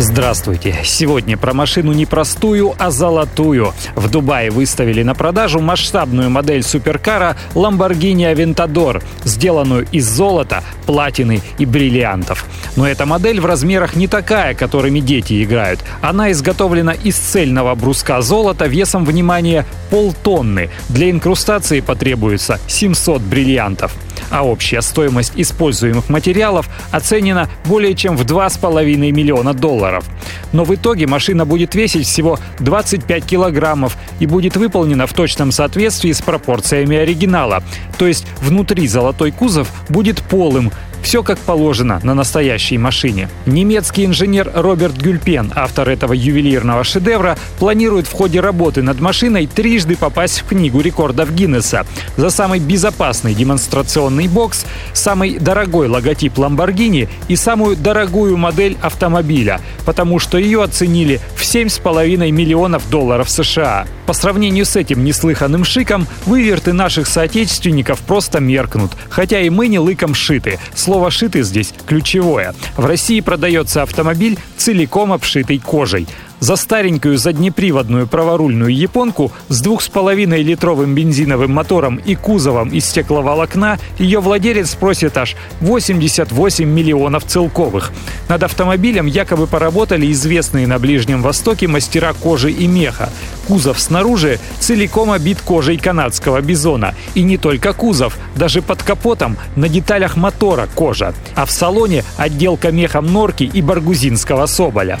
Здравствуйте. Сегодня про машину не простую, а золотую. В Дубае выставили на продажу масштабную модель суперкара Lamborghini Aventador, сделанную из золота, платины и бриллиантов. Но эта модель в размерах не такая, которыми дети играют. Она изготовлена из цельного бруска золота весом, внимания полтонны. Для инкрустации потребуется 700 бриллиантов а общая стоимость используемых материалов оценена более чем в 2,5 миллиона долларов. Но в итоге машина будет весить всего 25 килограммов и будет выполнена в точном соответствии с пропорциями оригинала. То есть внутри золотой кузов будет полым, все как положено на настоящей машине. Немецкий инженер Роберт Гюльпен, автор этого ювелирного шедевра, планирует в ходе работы над машиной трижды попасть в книгу рекордов Гиннесса за самый безопасный демонстрационный бокс, самый дорогой логотип Lamborghini и самую дорогую модель автомобиля, потому что ее оценили в 7,5 миллионов долларов США. По сравнению с этим неслыханным шиком, выверты наших соотечественников просто меркнут, хотя и мы не лыком шиты. Слово «шитый» здесь ключевое. В России продается автомобиль целиком обшитый кожей. За старенькую заднеприводную праворульную японку с 2,5-литровым бензиновым мотором и кузовом из стекловолокна ее владелец просит аж 88 миллионов целковых. Над автомобилем якобы поработали известные на Ближнем Востоке мастера кожи и меха. Кузов снаружи целиком обит кожей канадского бизона. И не только кузов, даже под капотом на деталях мотора кожа. А в салоне отделка мехом норки и баргузинского соболя.